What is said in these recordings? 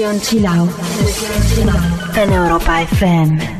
Sesión Chill Out en Europa FM.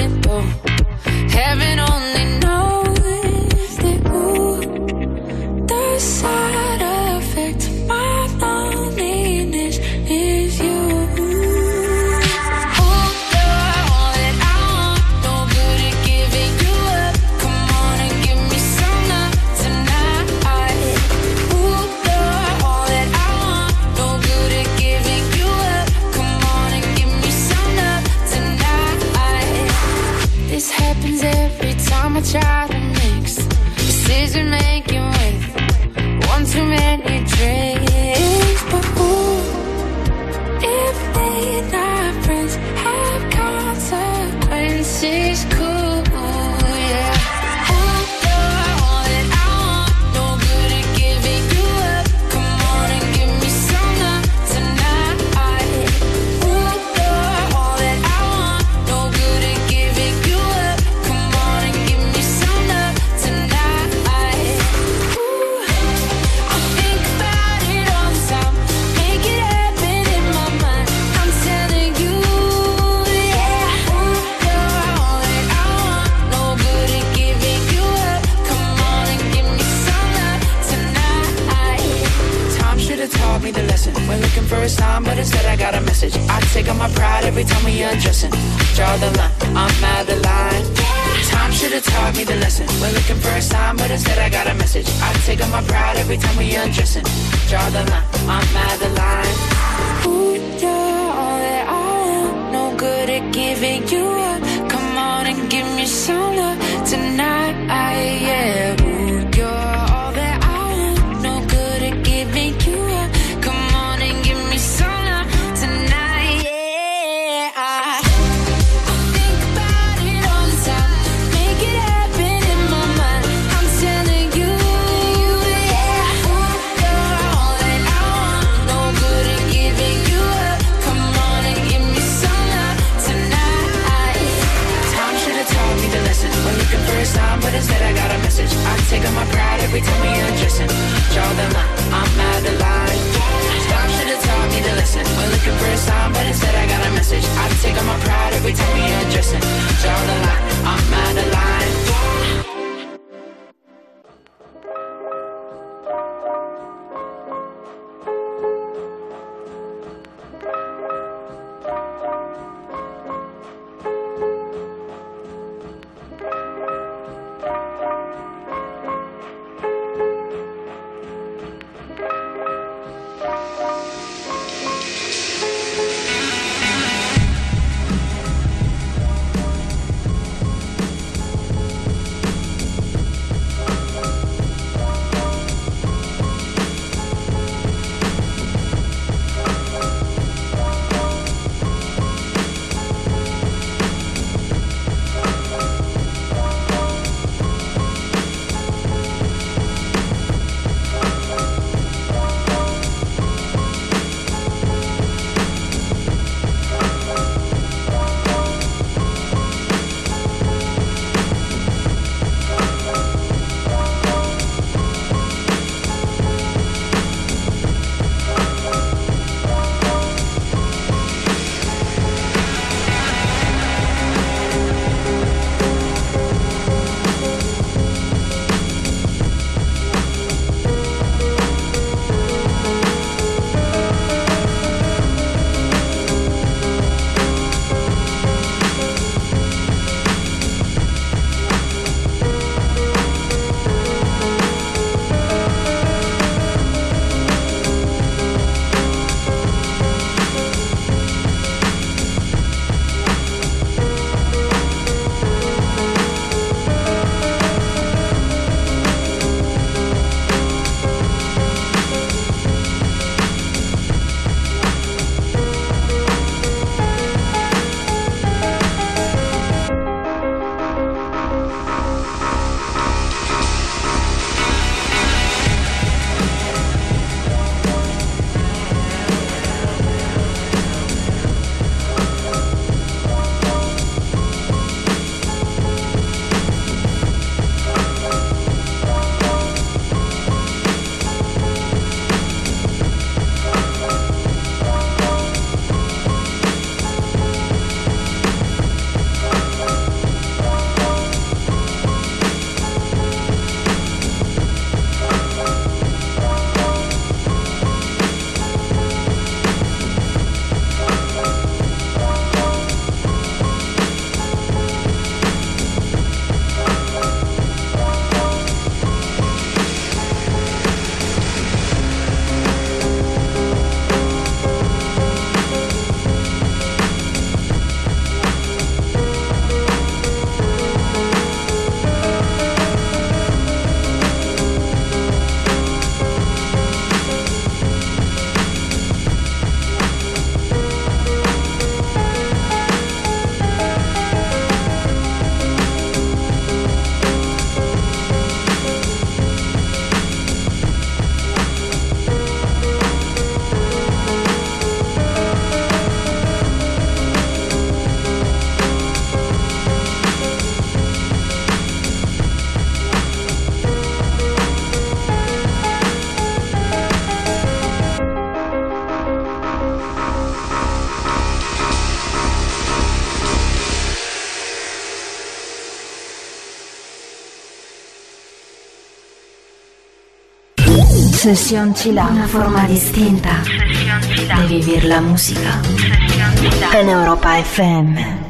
my pride every time we undressing. Draw the line, I'm out of line. Time should have taught me the lesson. We're looking for a sign, but instead I got a message. I take up my pride every time we undressing. Draw the line, I'm out of line. Ooh, you're all that I am. No good at giving you up. every time we undressing. Draw the line, I'm out of line. Stop, should've taught me to listen. We're looking for a sign, but instead I got a message. I take on my pride every time we undressing. Draw the line, I'm out of line Sesión Chila, una forma distinta de vivir la música. En Europa FM.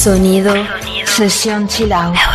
Sonido, Sesión Chilau. and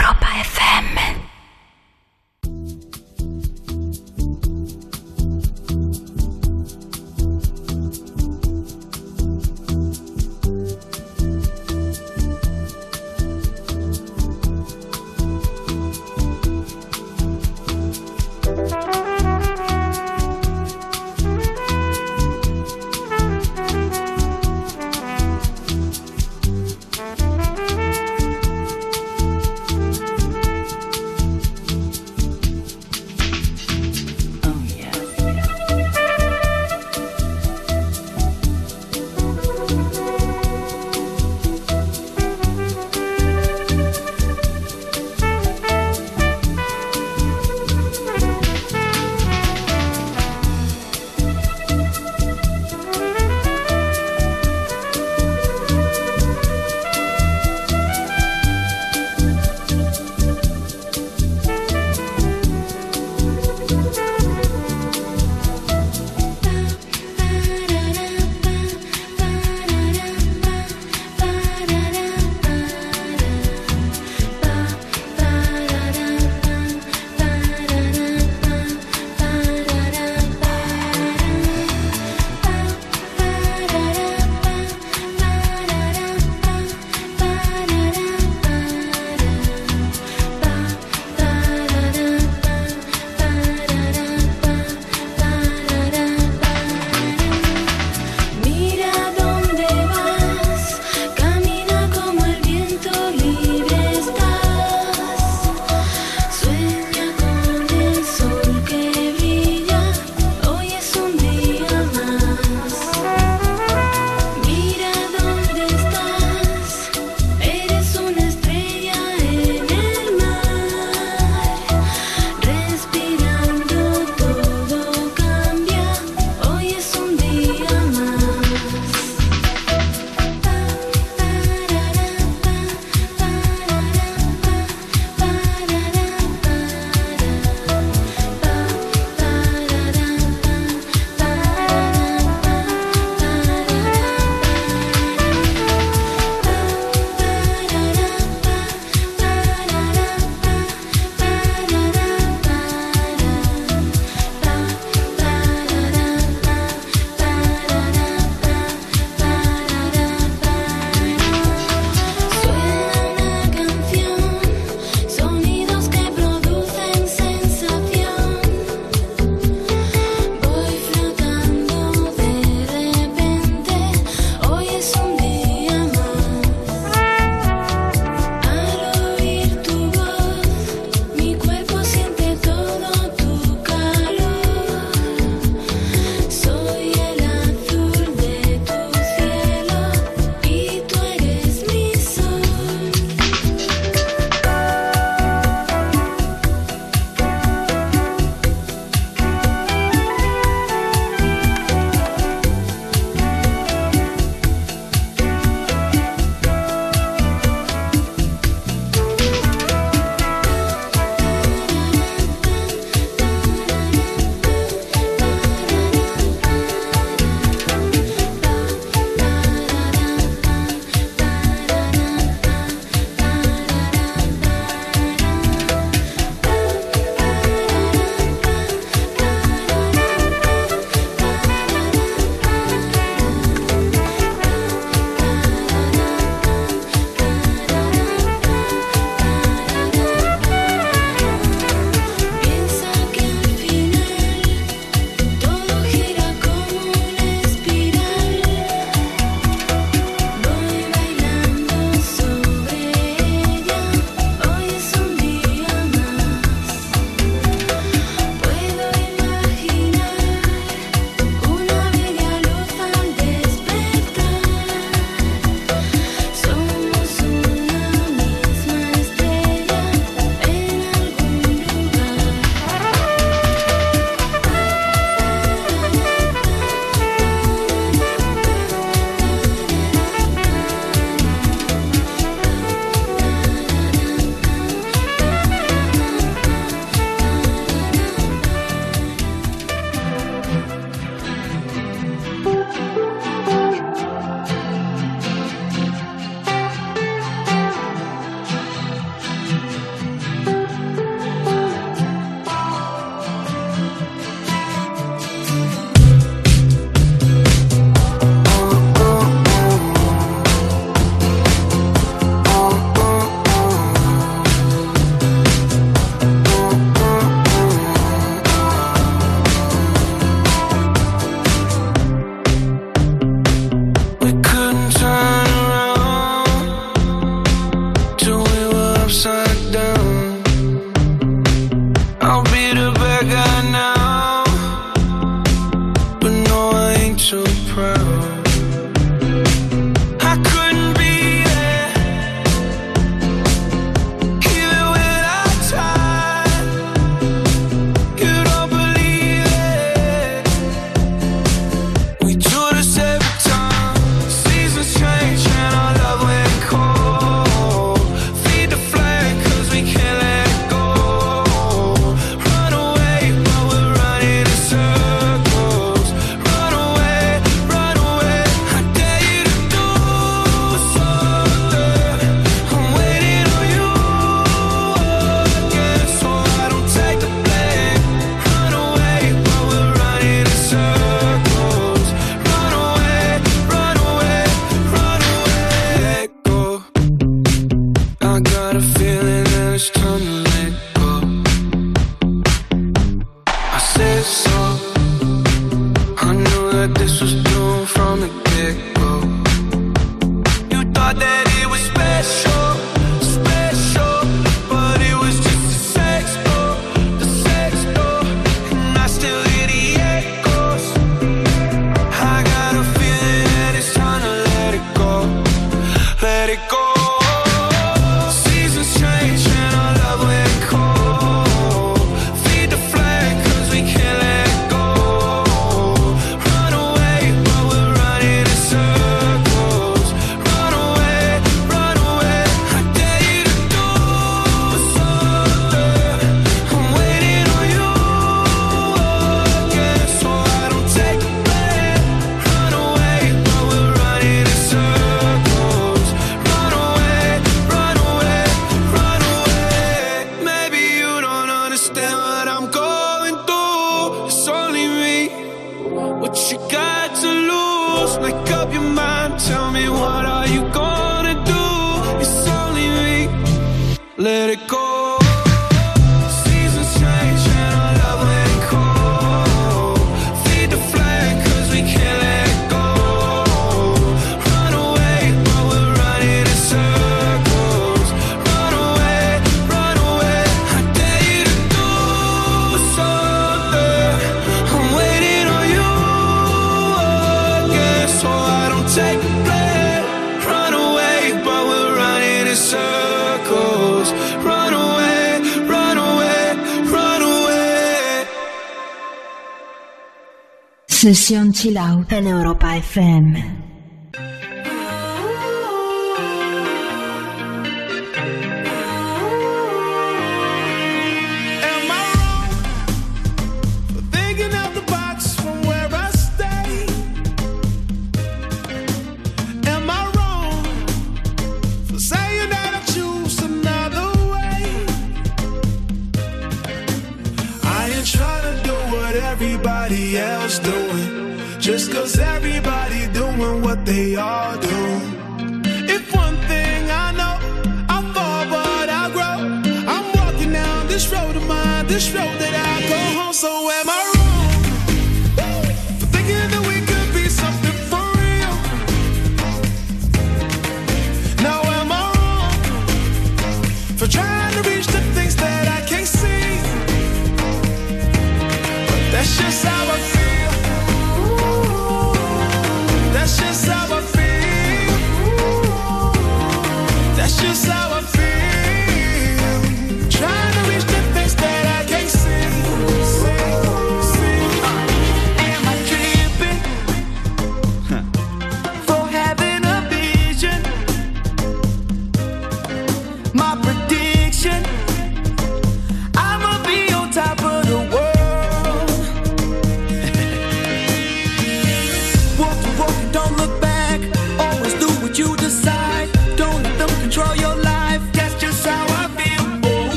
Sessione Chill en Europa FM.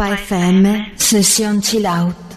by FM, Session chill out.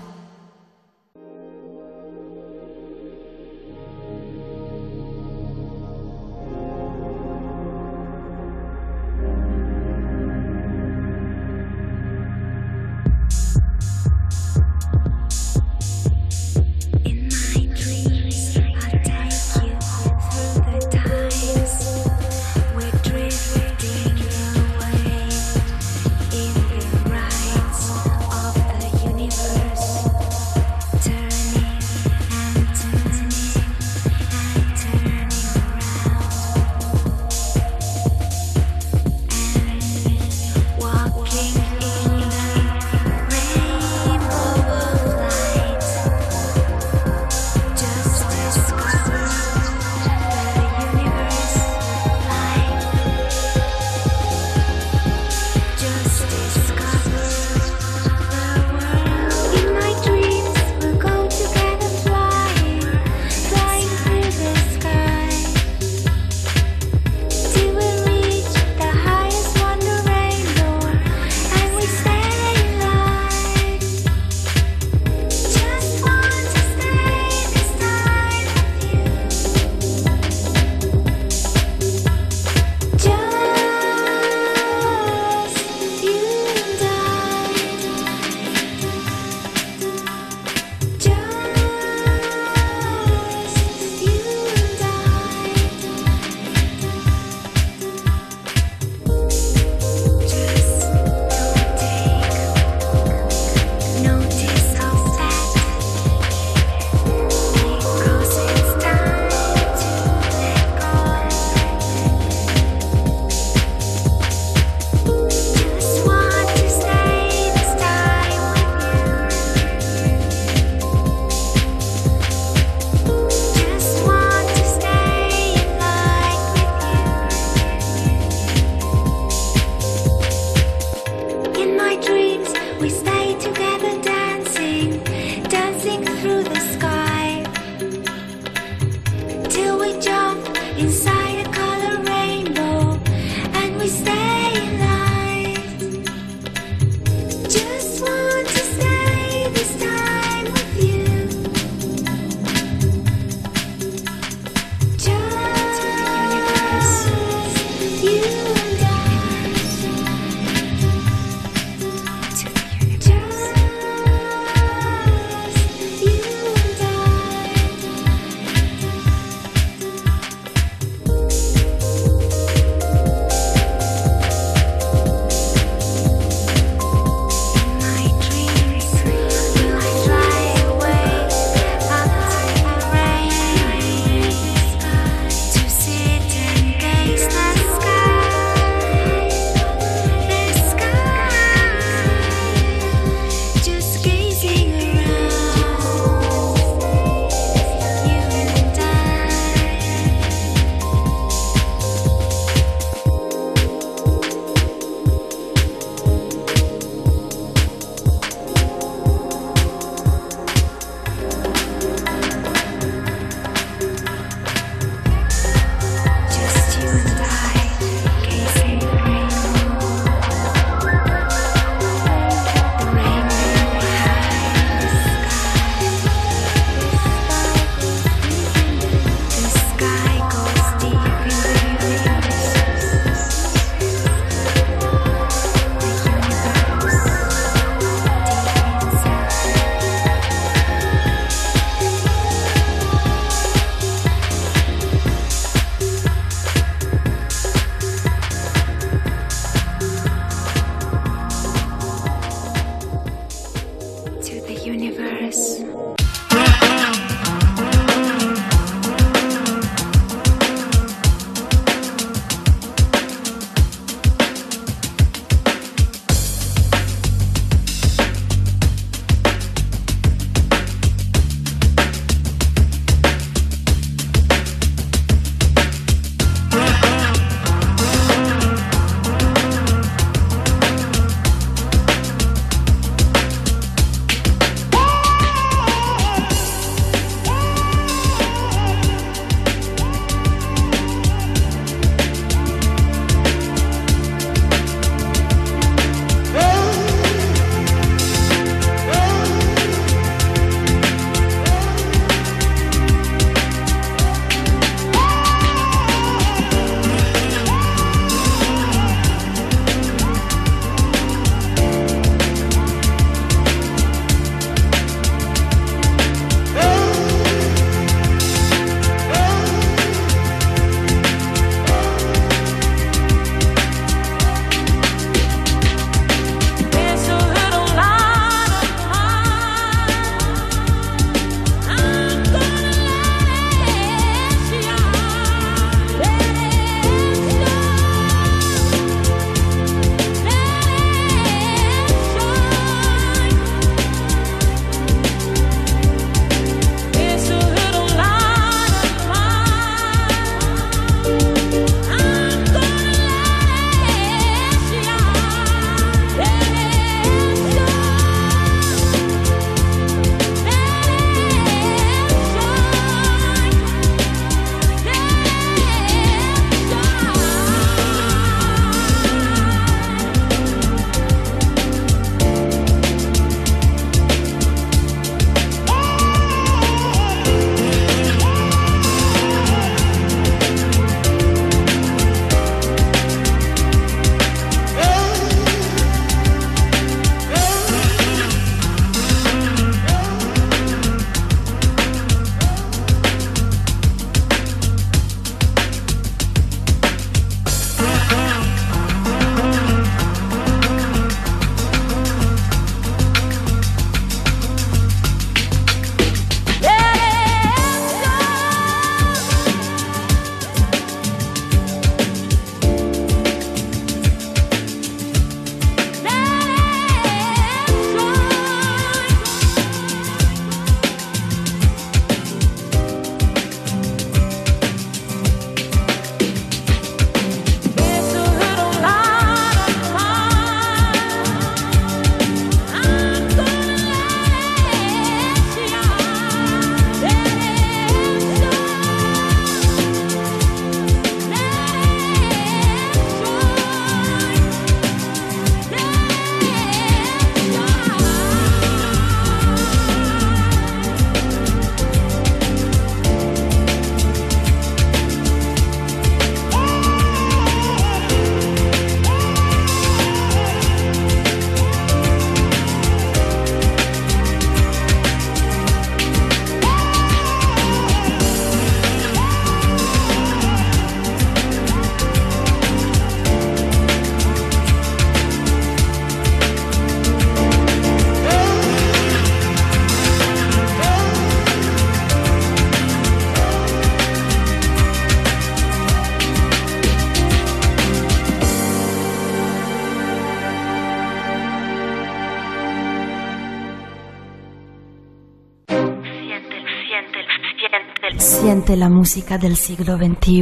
de la música del siglo XXI.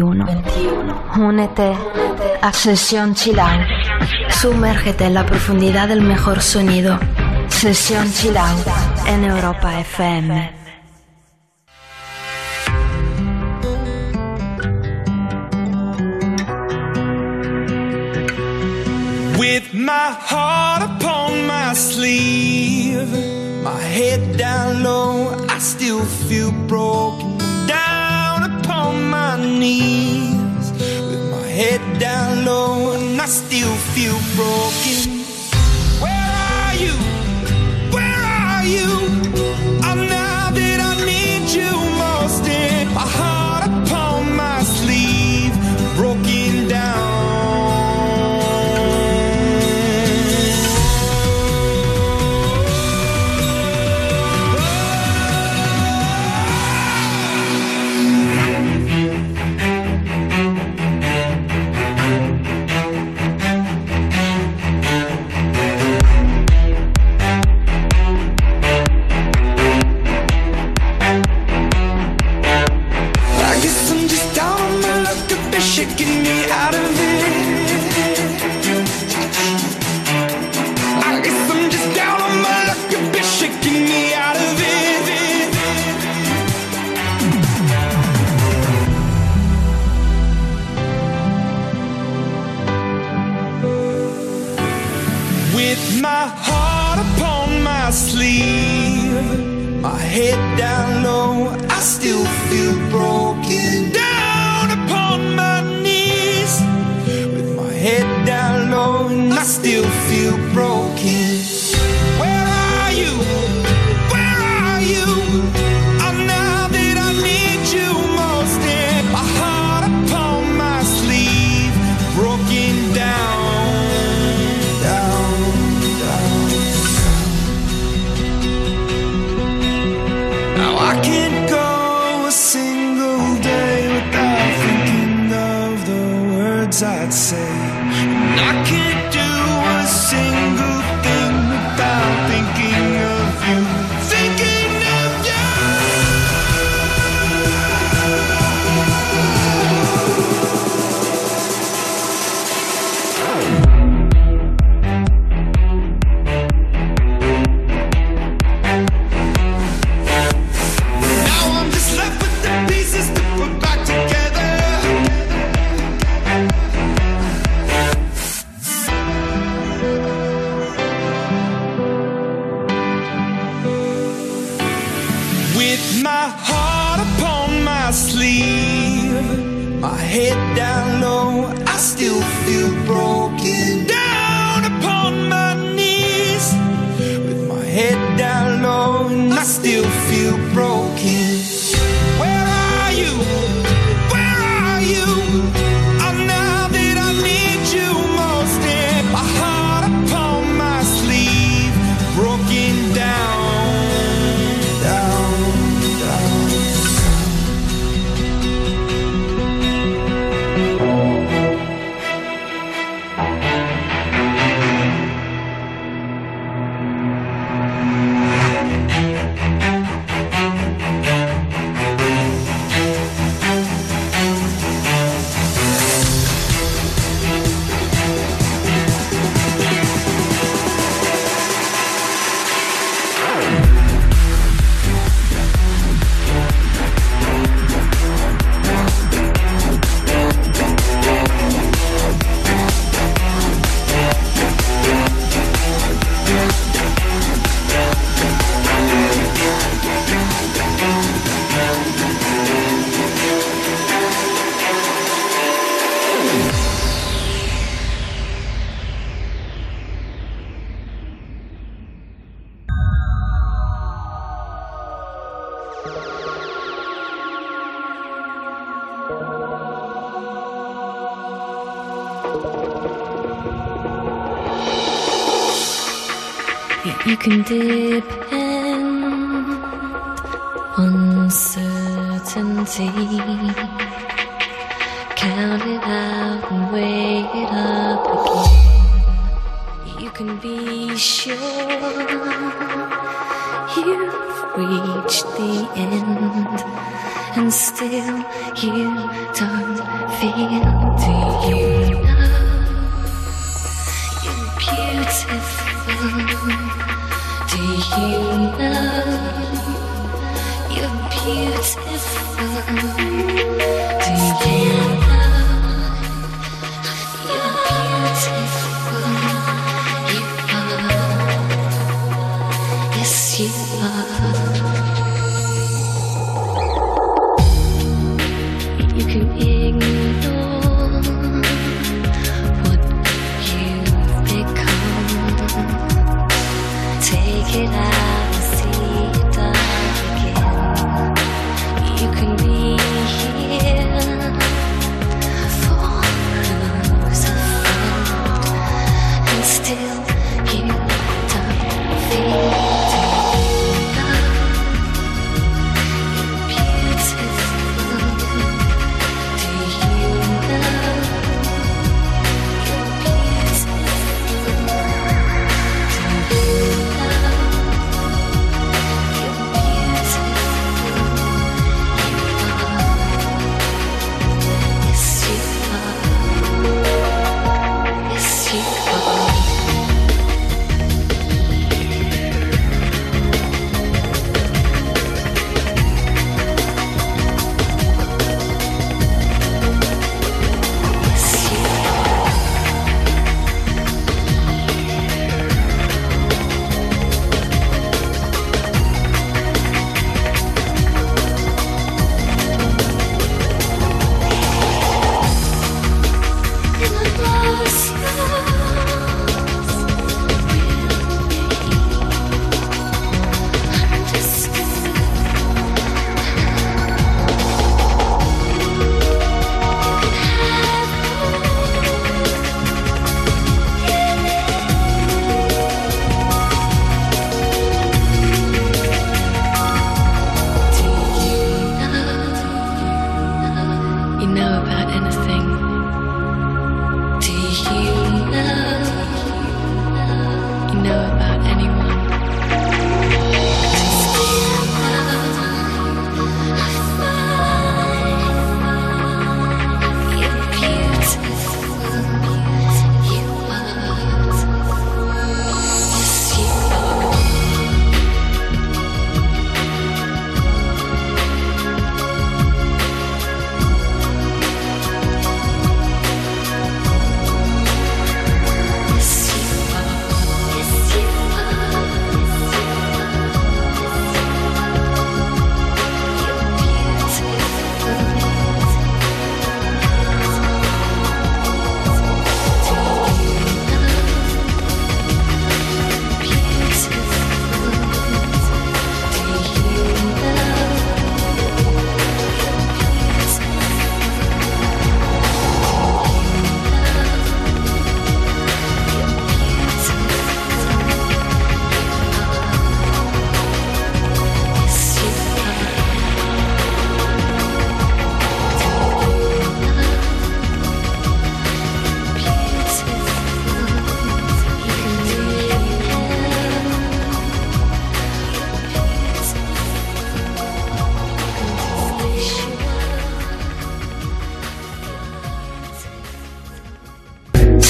Únete a Sesión Chilau. Sumérgete en la profundidad del mejor sonido. Sesión Chilau en Europa FM.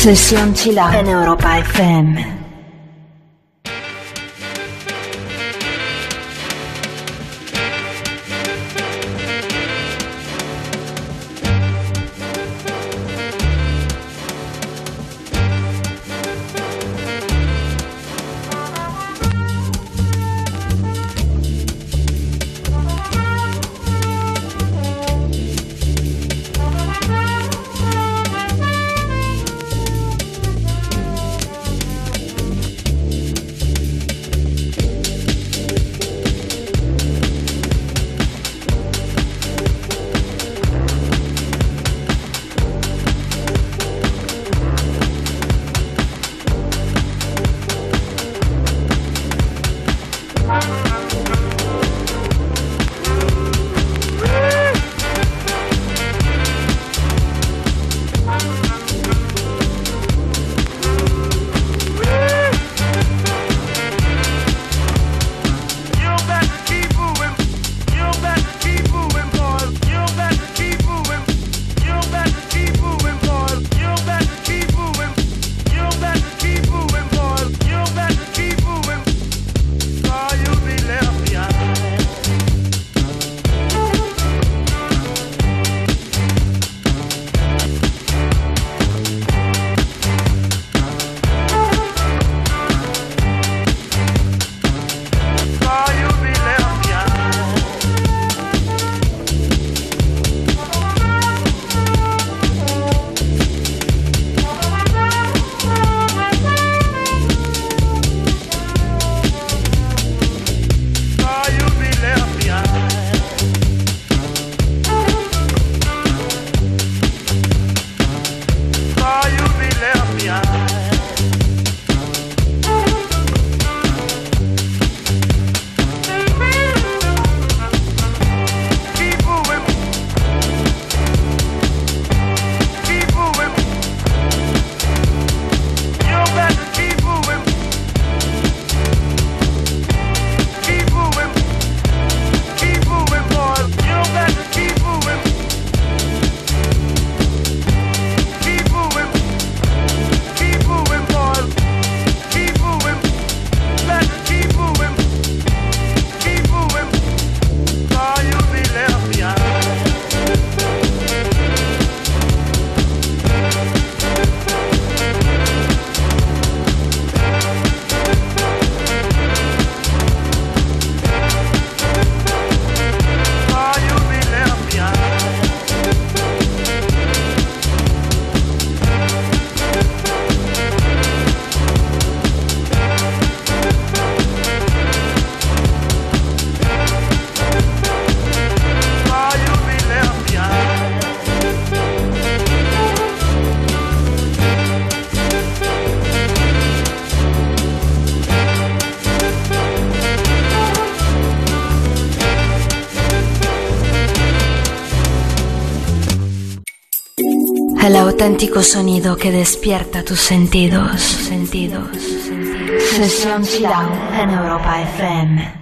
Sesión Chila en Europa FM. Auténtico sonido que despierta tus sentidos. Sentidos. Sesión Chill Out en Europa FM.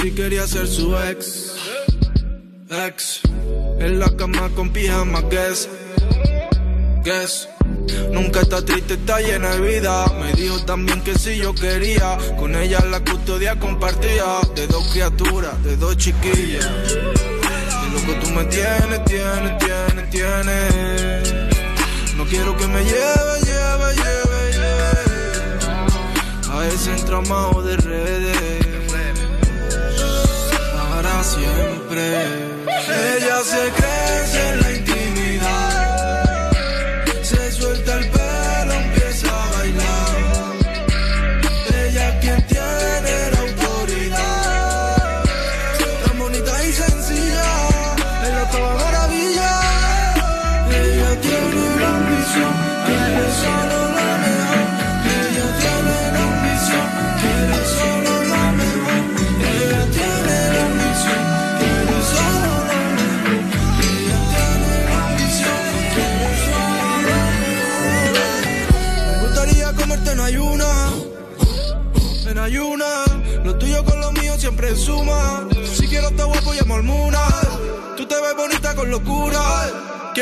Si quería ser su ex. Ex. En la cama con pijama, guess. Guess. Nunca está triste, está llena de vida. Me dijo también que si yo quería, con ella la custodia compartía. De dos criaturas, de dos chiquillas. De lo que tú me tienes, tienes, tienes, tienes. No quiero que me lleve, lleve, lleve, lleve. A ese entramado de redes. Ella se crece en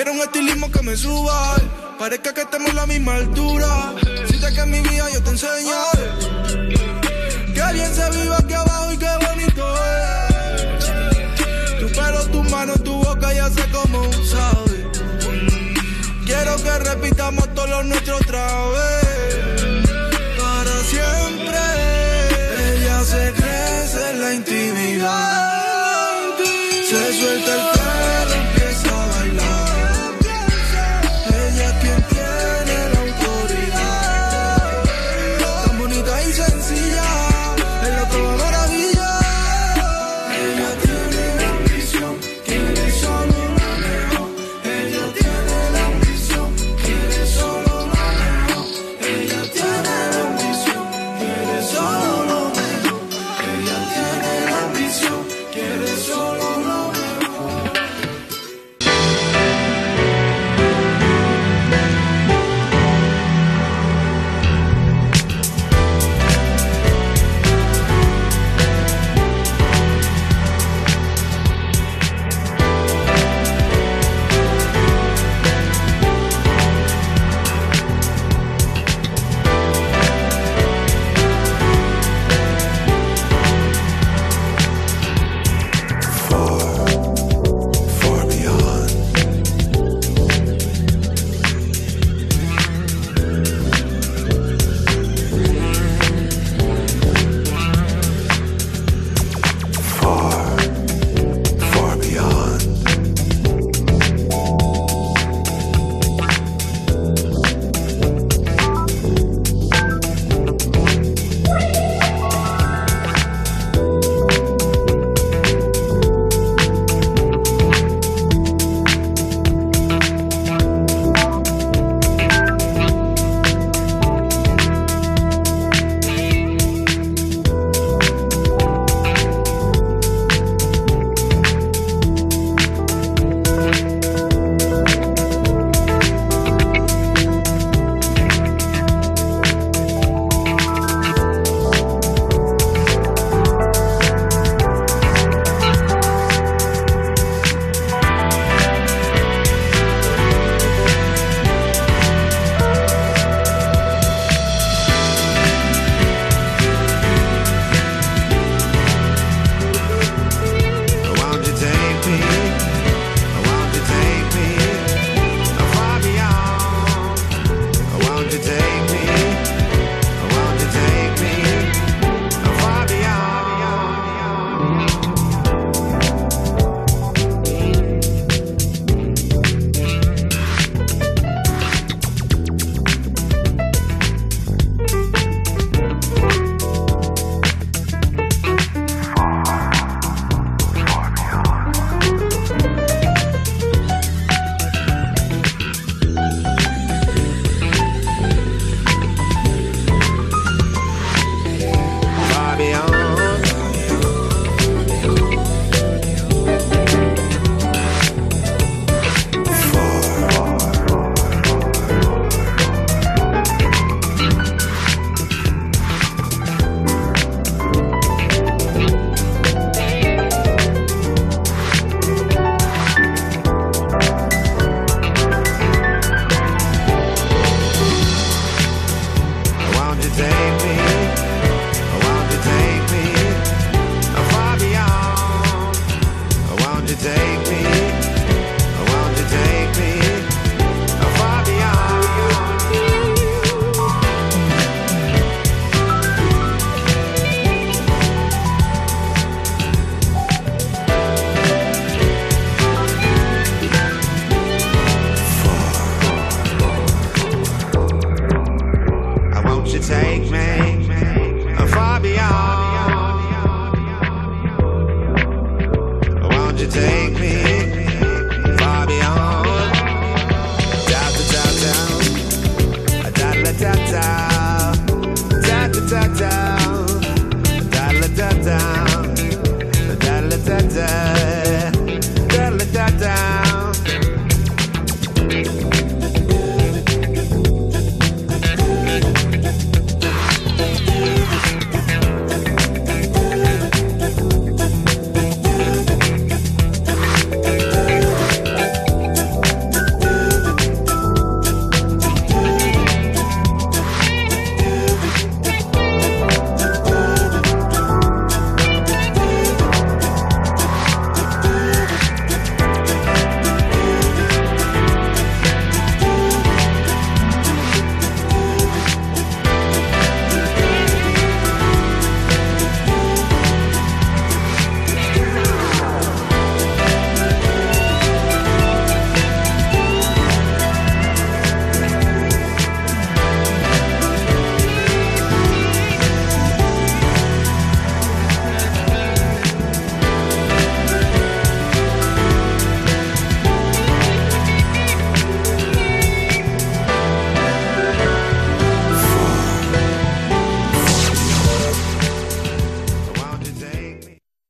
Quiero un estilismo que me suba. Parezca que estemos en la misma altura. Si te que en mi vida yo te enseño. Qué bien se vive aquí abajo y qué bonito es. Tu pelo, tu mano, tu boca ya sé cómo sabe. Quiero que repitamos todo lo nuestro otra vez. Para siempre. Ella se crece en la intimidad. Se suelta el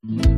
Mm-hmm.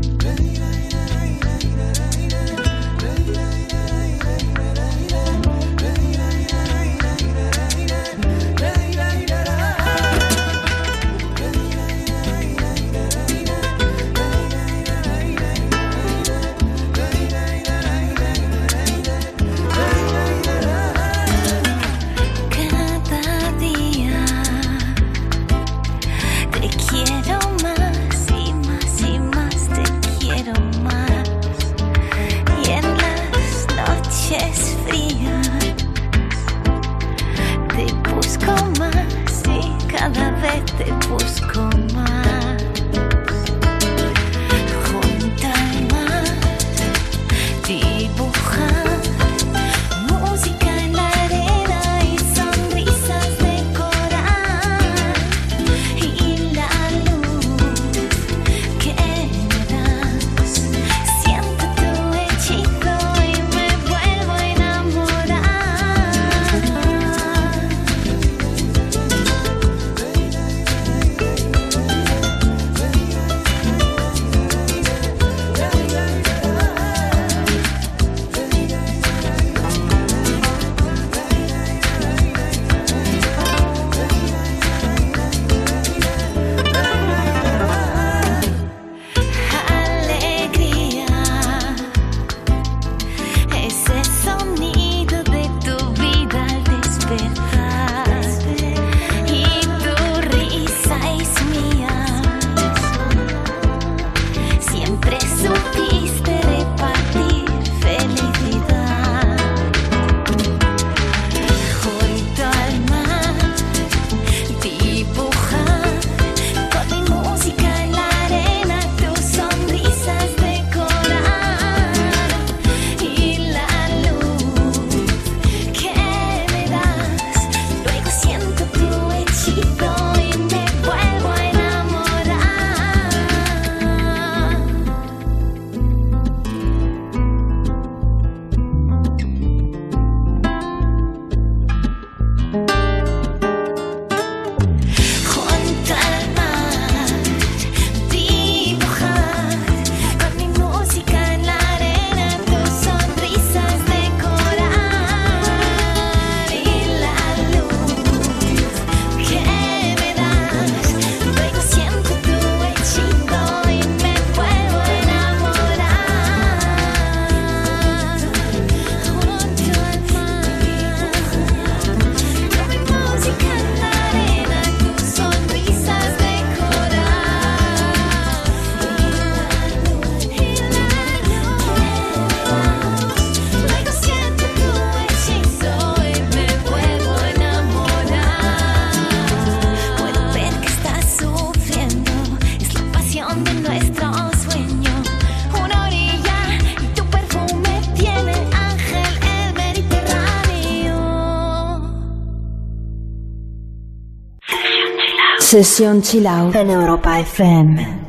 Sesión Chill Out en Europa FM.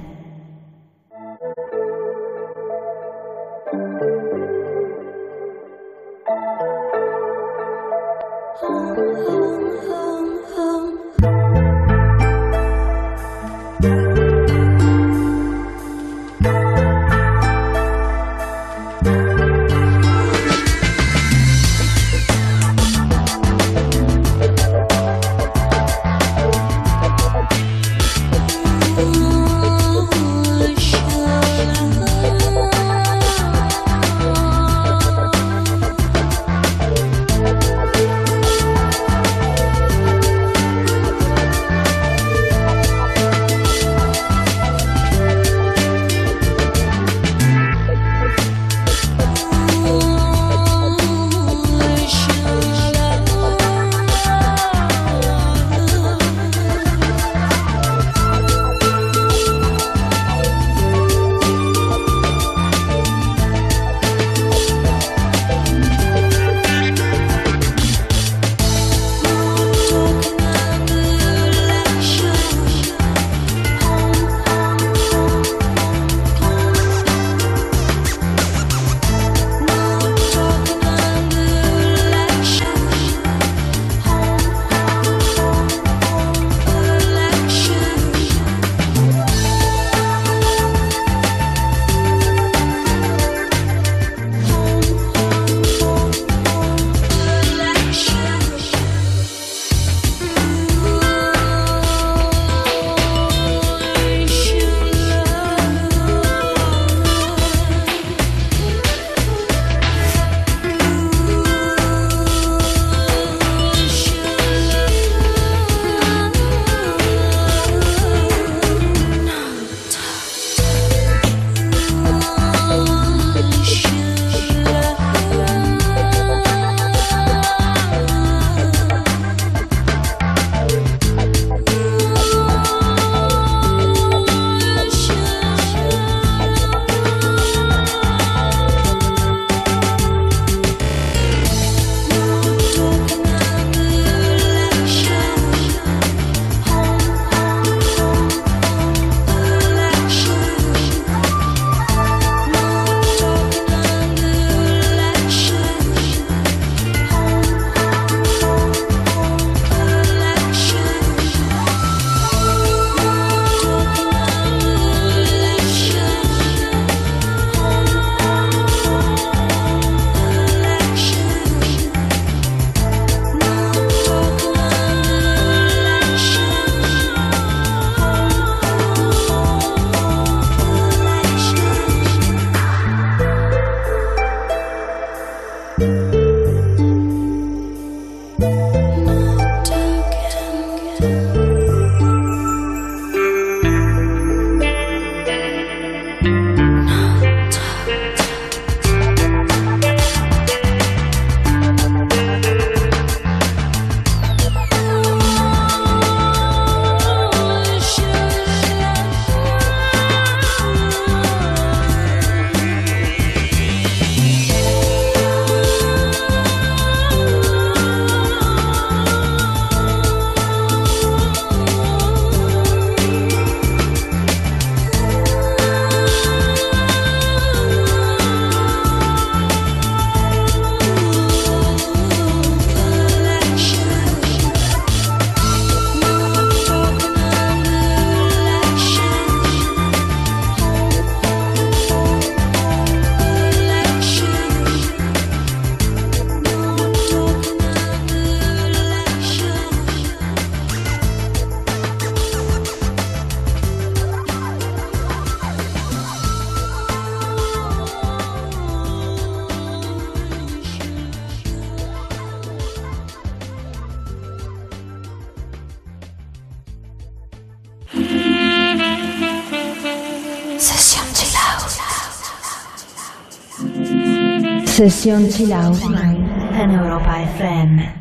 Sesión Chill en Europa FM.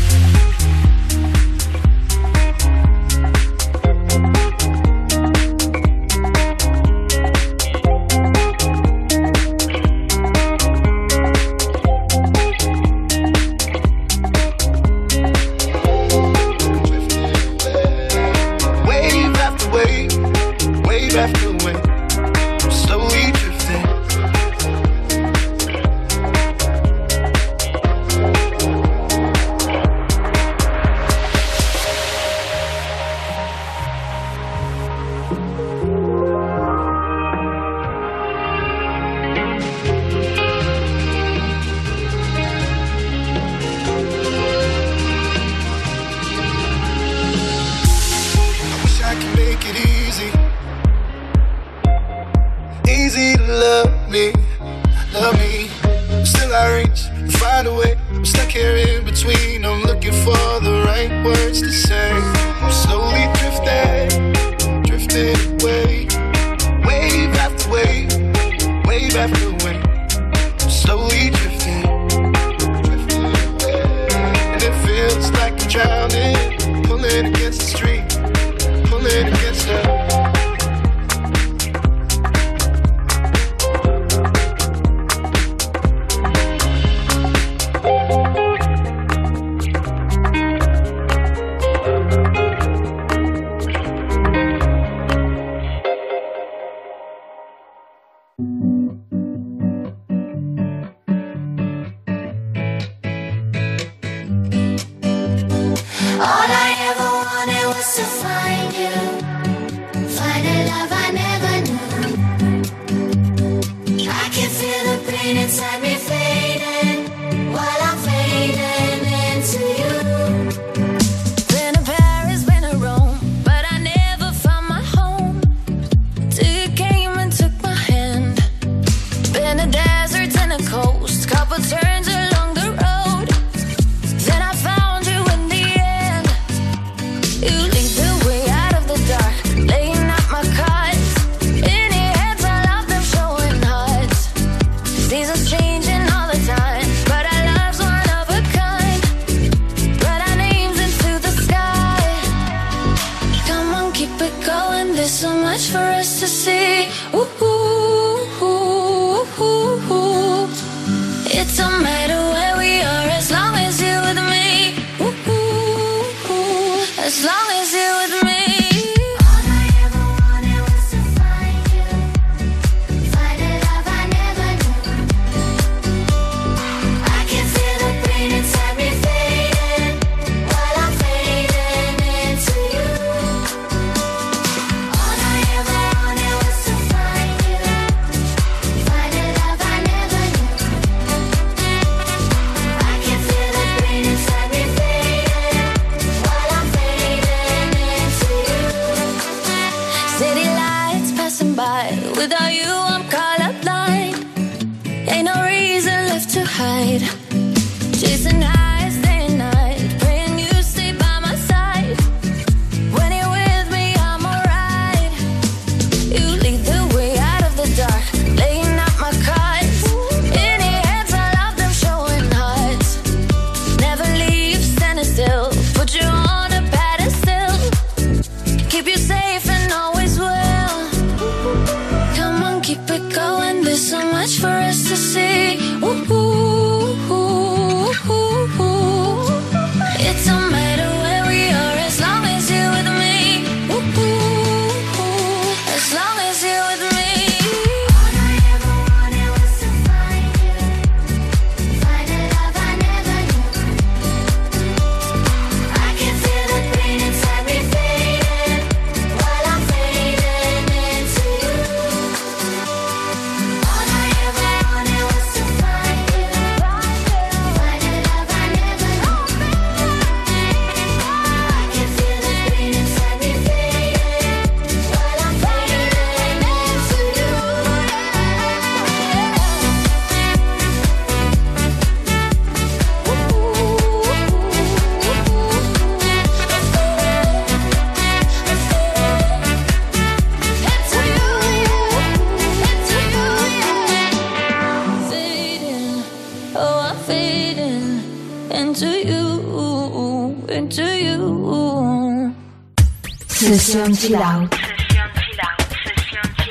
Sesión Chill Out.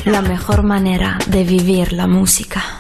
La mejor manera de vivir la música.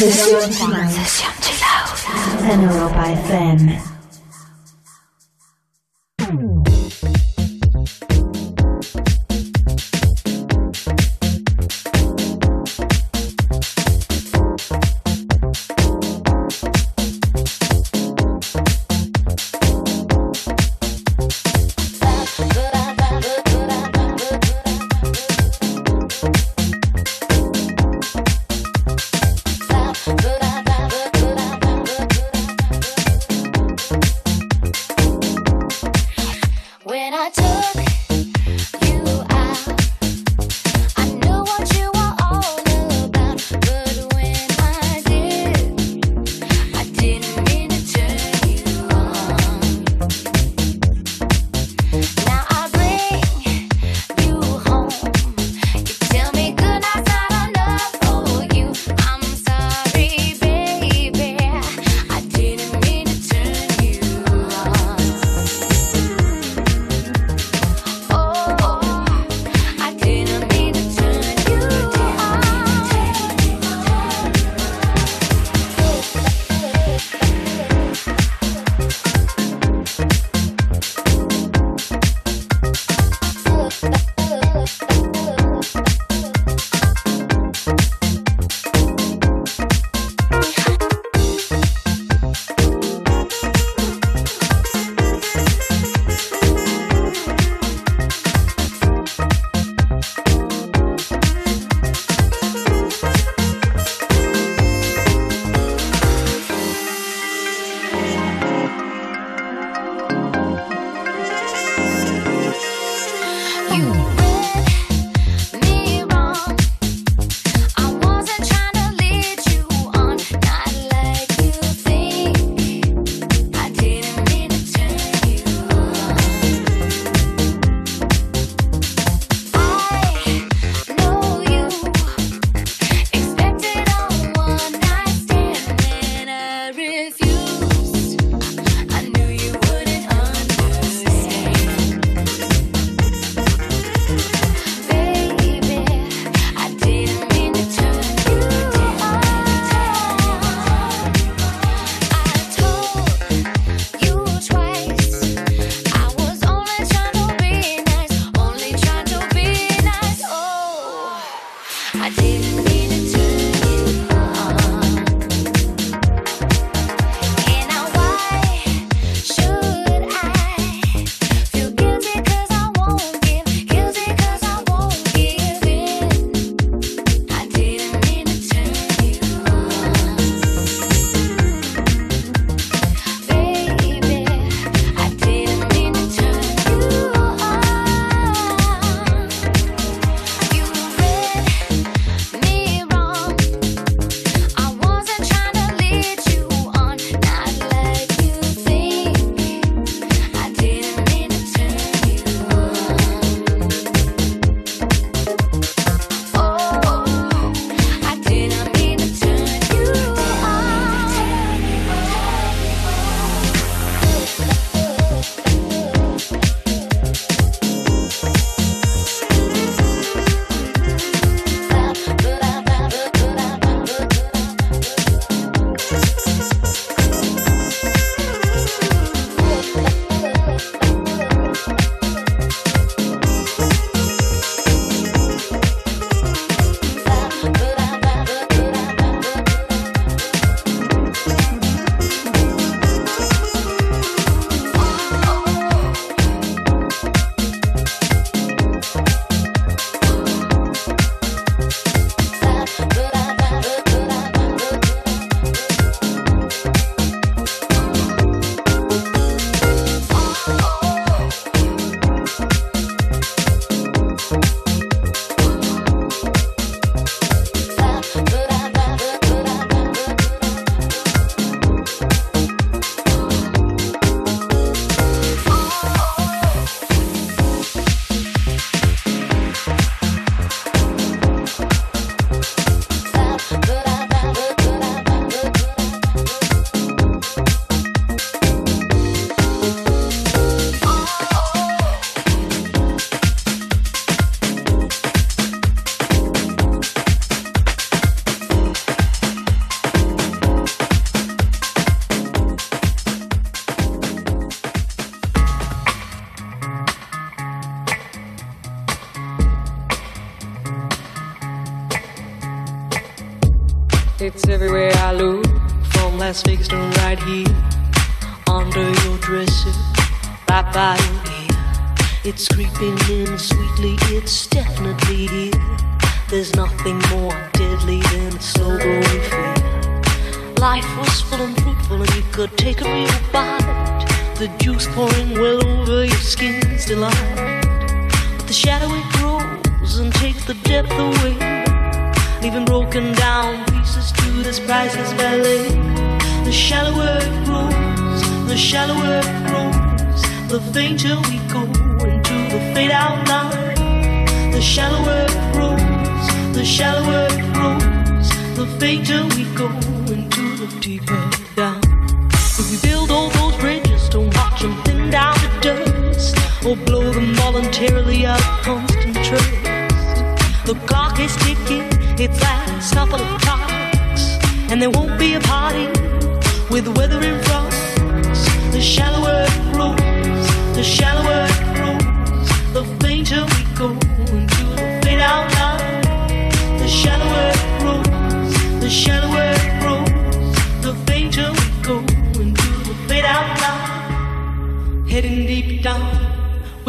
Session Chill Out. Europa FM.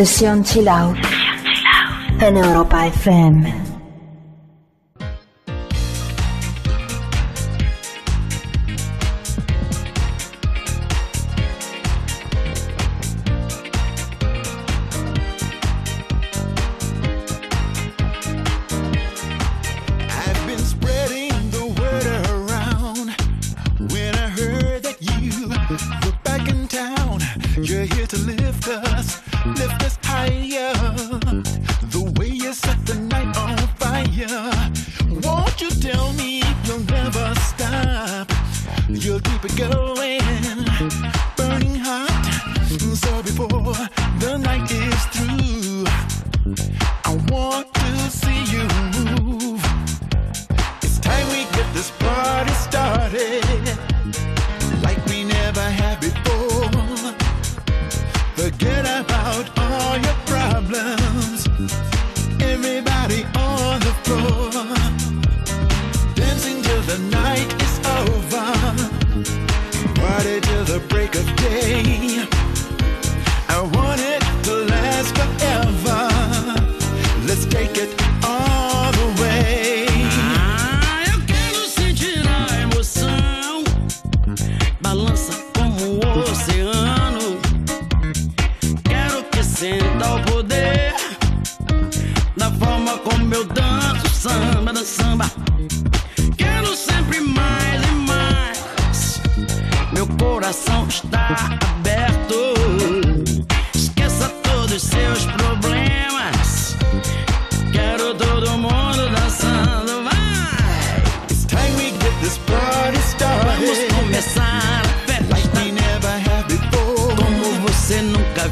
Sesión Chill Out en Europa FM.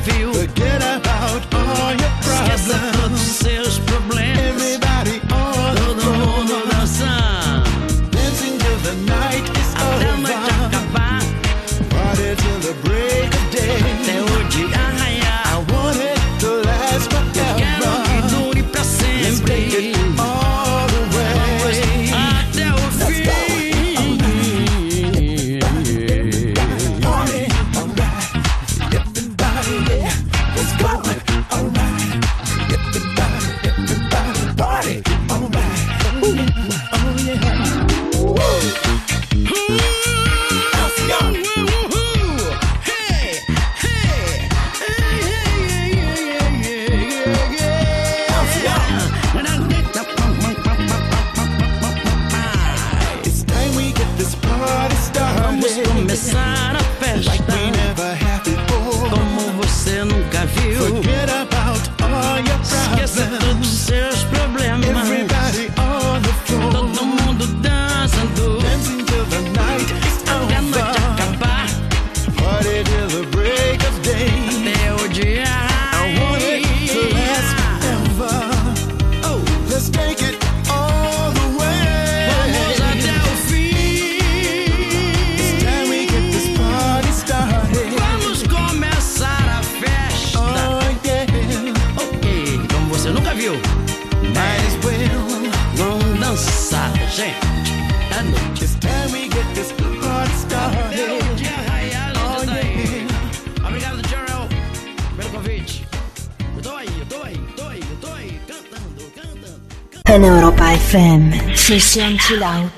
Viu. FM, sesión chill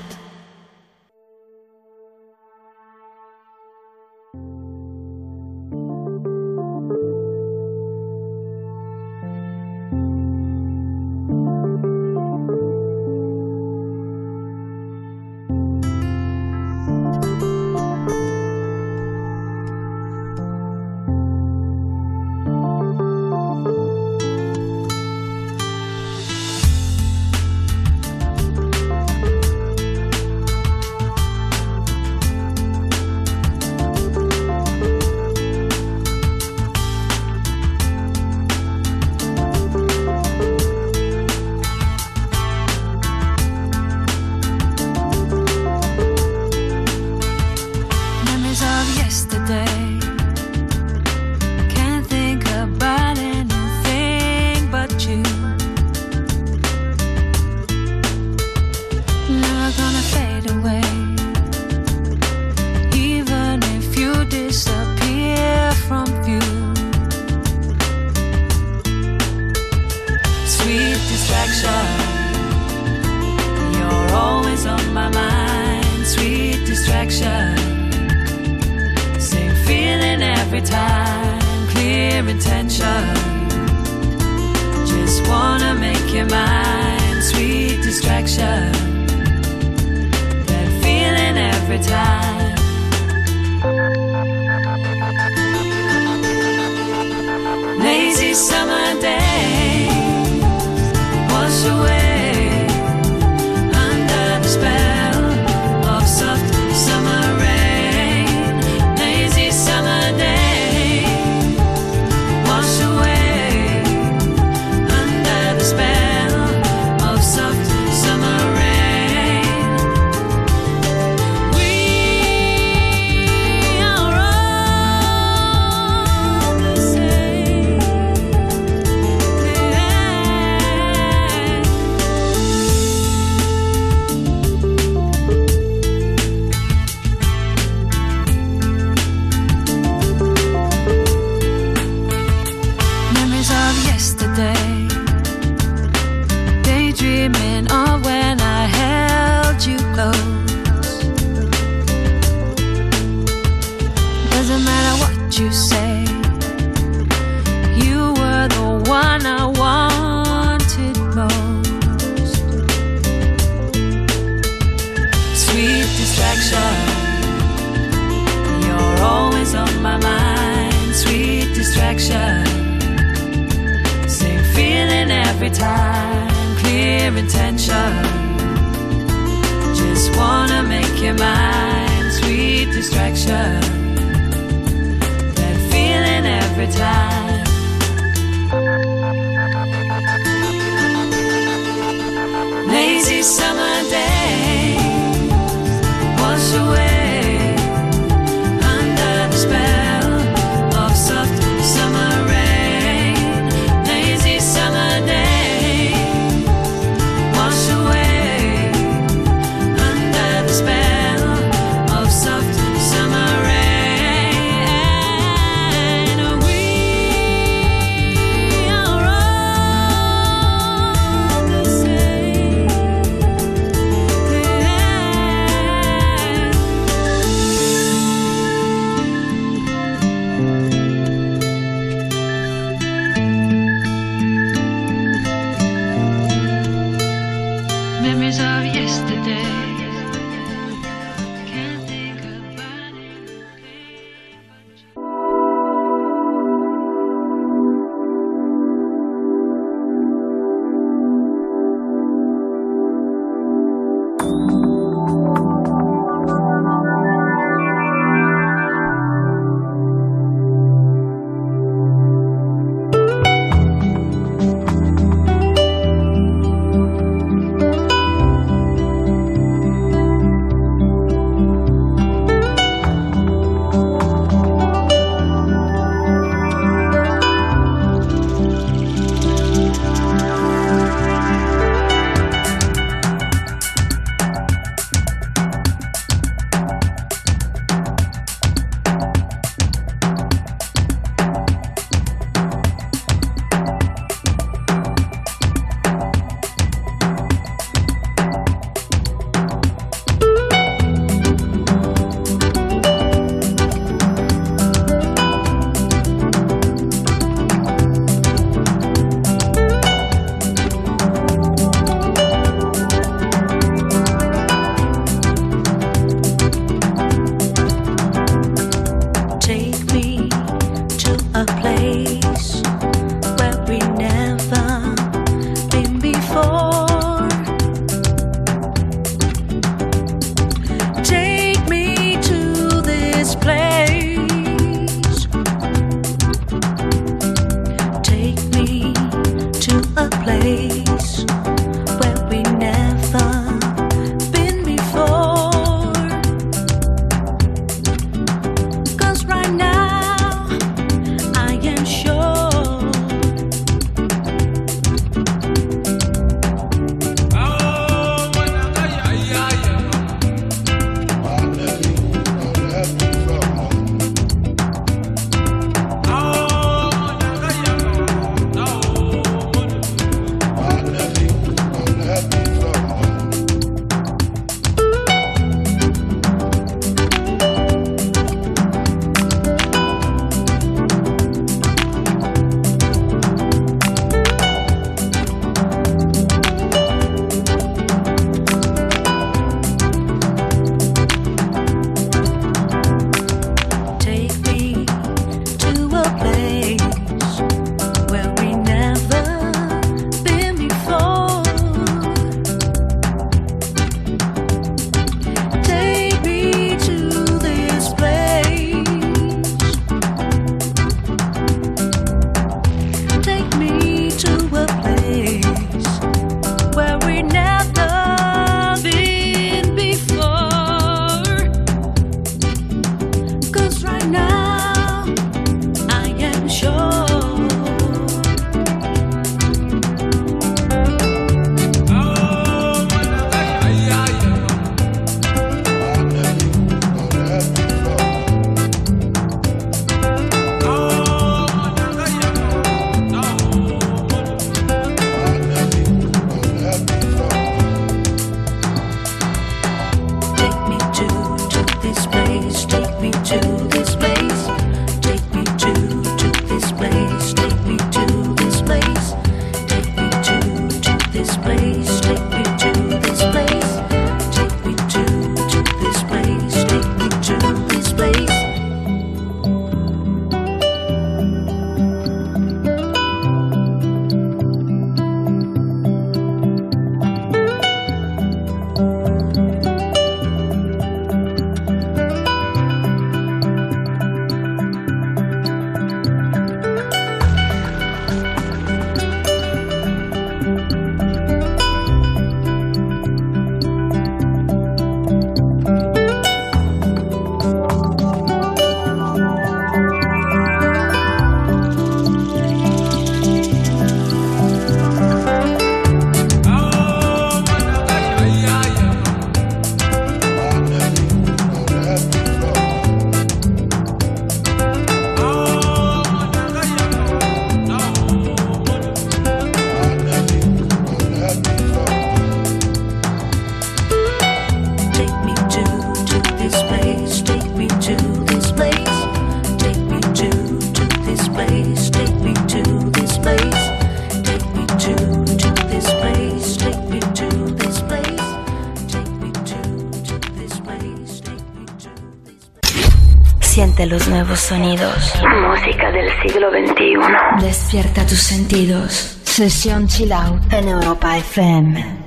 de los nuevos sonidos. Música del siglo XXI. Despierta tus sentidos. Sesión Chill Out en Europa FM.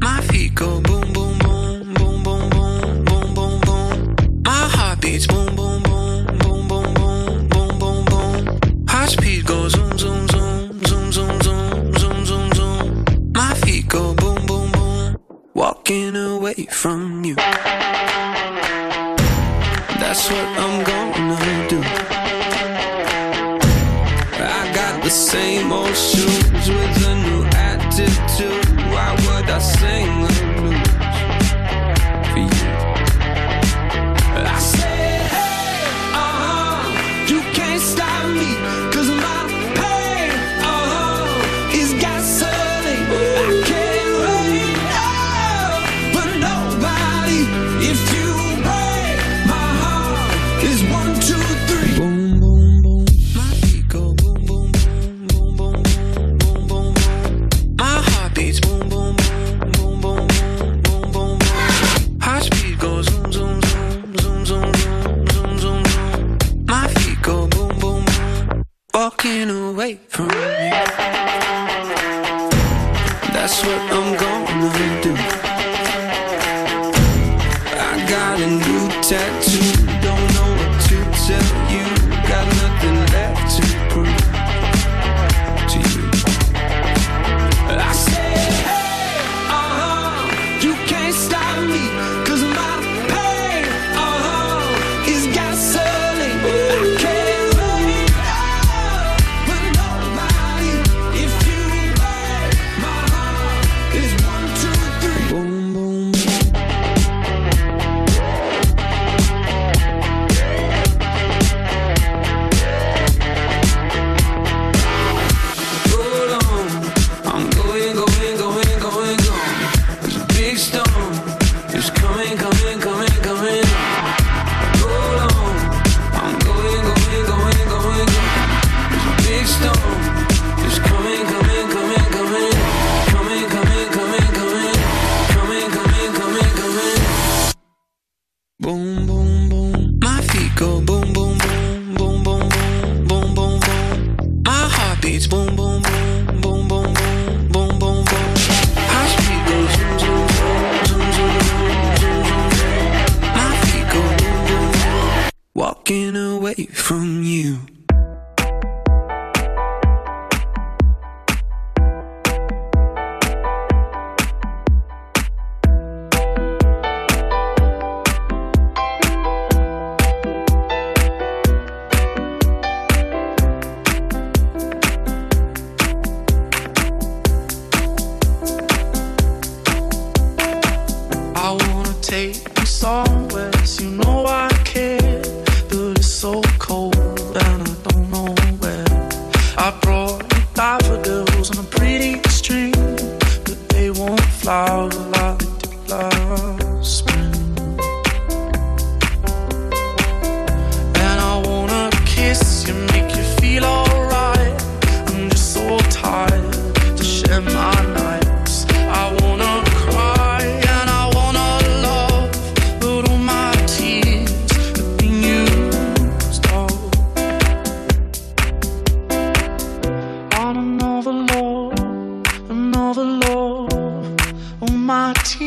My feet of the law on my tears.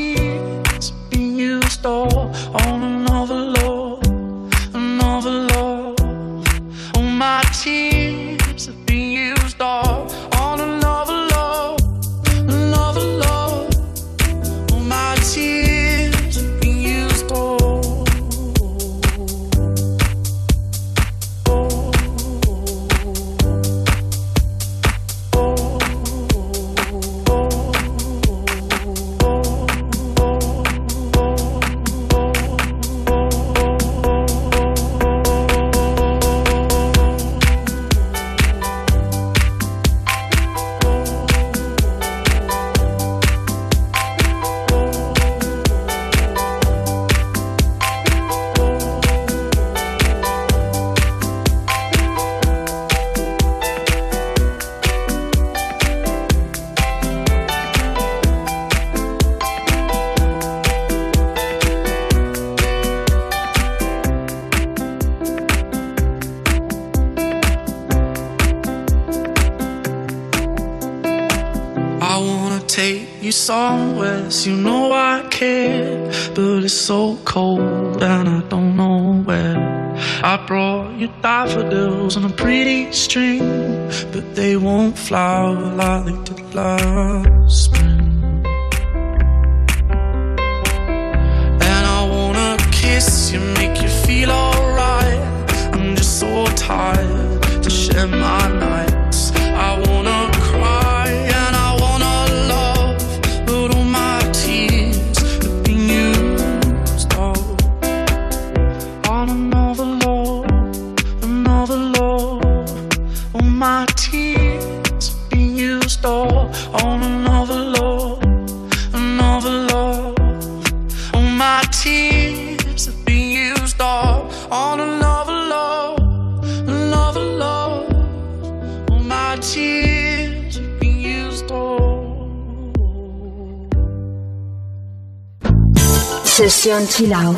Chill Out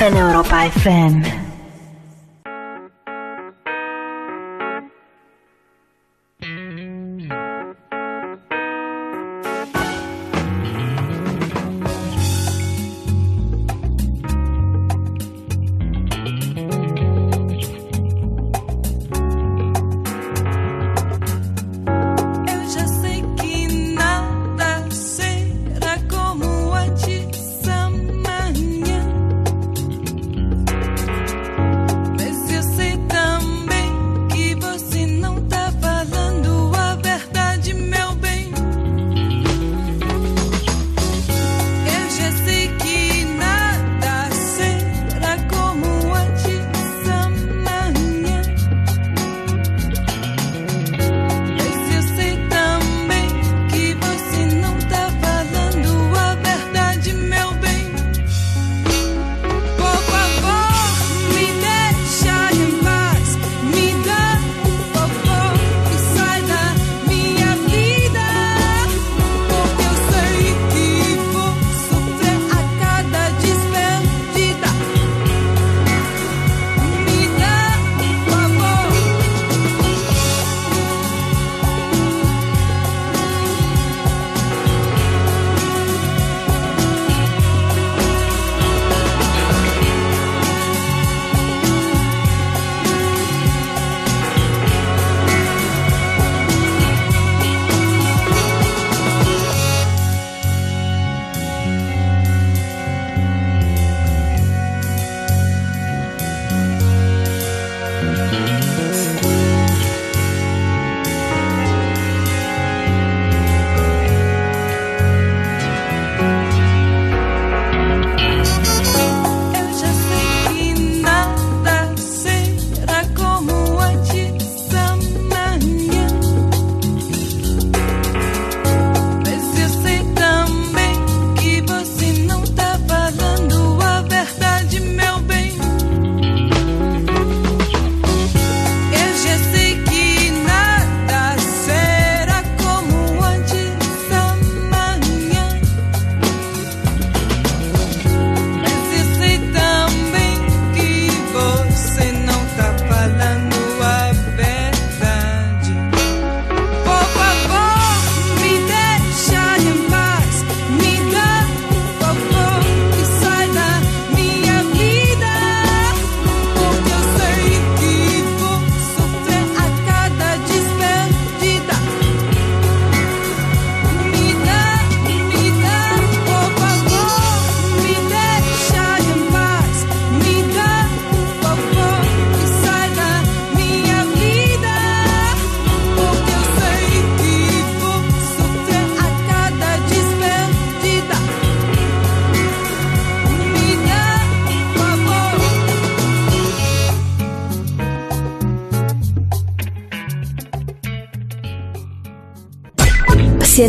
en Europa FM.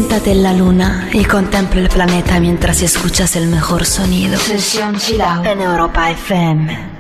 Siéntate en la luna y contempla el planeta mientras escuchas el mejor sonido. Sesión Chilao en Europa FM.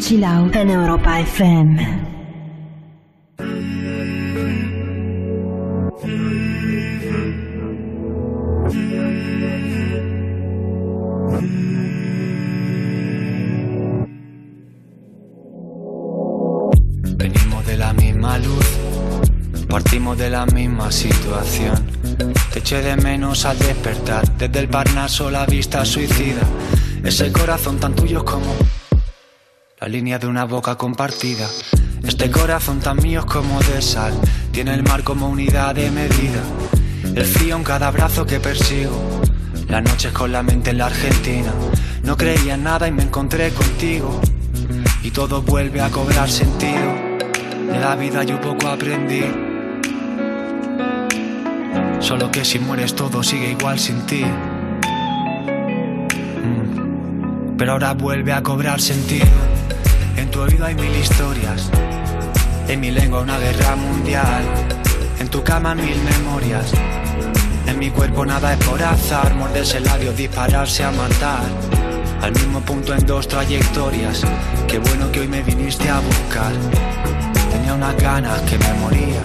Out en Europa FM. Venimos de la misma luz, partimos de la misma situación. Te eché de menos al despertar, desde el Parnaso la vista suicida. Ese corazón tan tuyo como línea de una boca compartida. Este corazón tan mío como de sal, tiene el mar como unidad de medida. El frío en cada brazo que persigo, las noches con la mente en la Argentina. No creía en nada y me encontré contigo y todo vuelve a cobrar sentido. De la vida yo poco aprendí. Solo que si mueres todo sigue igual sin ti. Mm. Pero ahora vuelve a cobrar sentido. Tu oído hay mil historias. En mi lengua una guerra mundial. En tu cama mil memorias. En mi cuerpo nada es por azar. Morderse el labio, dispararse a matar. Al mismo punto en dos trayectorias. Qué bueno que hoy me viniste a buscar. Tenía unas ganas que me moría.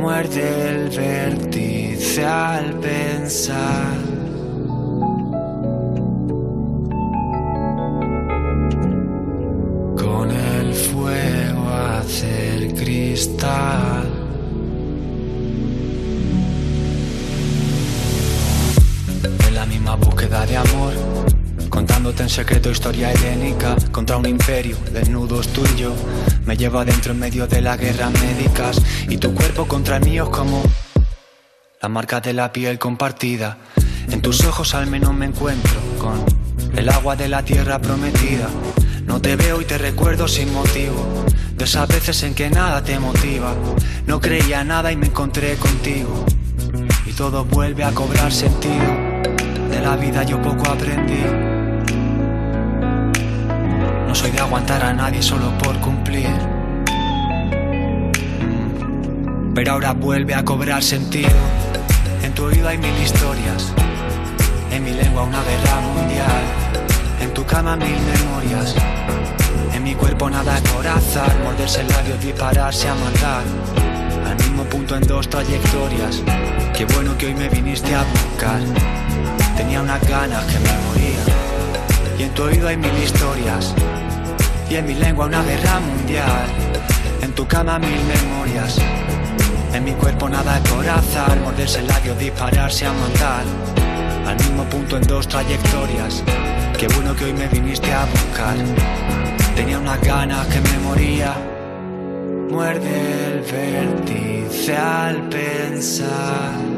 Muerde el vértice al pensar. Secreto historia helénica contra un imperio, desnudos tú y yo. Me llevo adentro en medio de las guerras médicas y tu cuerpo contra el mío es como la marca de la piel compartida. En tus ojos al menos me encuentro con el agua de la tierra prometida. No te veo y te recuerdo sin motivo. De esas veces en que nada te motiva. No creía nada y me encontré contigo. Y todo vuelve a cobrar sentido. De la vida yo poco aprendí. Aguantar a nadie solo por cumplir. Pero ahora vuelve a cobrar sentido. En tu oído hay mil historias. En mi lengua una guerra mundial. En tu cama mil memorias. En mi cuerpo nada es por azar. Morderse el labio, dispararse a matar. Al mismo punto en dos trayectorias. Qué bueno que hoy me viniste a buscar. Tenía unas ganas que me moría. Y en tu oído hay mil historias. Y en mi lengua una guerra mundial. En tu cama mil memorias. En mi cuerpo nada es por azar. Morderse el labio, dispararse a matar. Al mismo punto en dos trayectorias. Qué bueno que hoy me viniste a buscar. Tenía unas ganas que me moría. Muerde el vértice al pensar.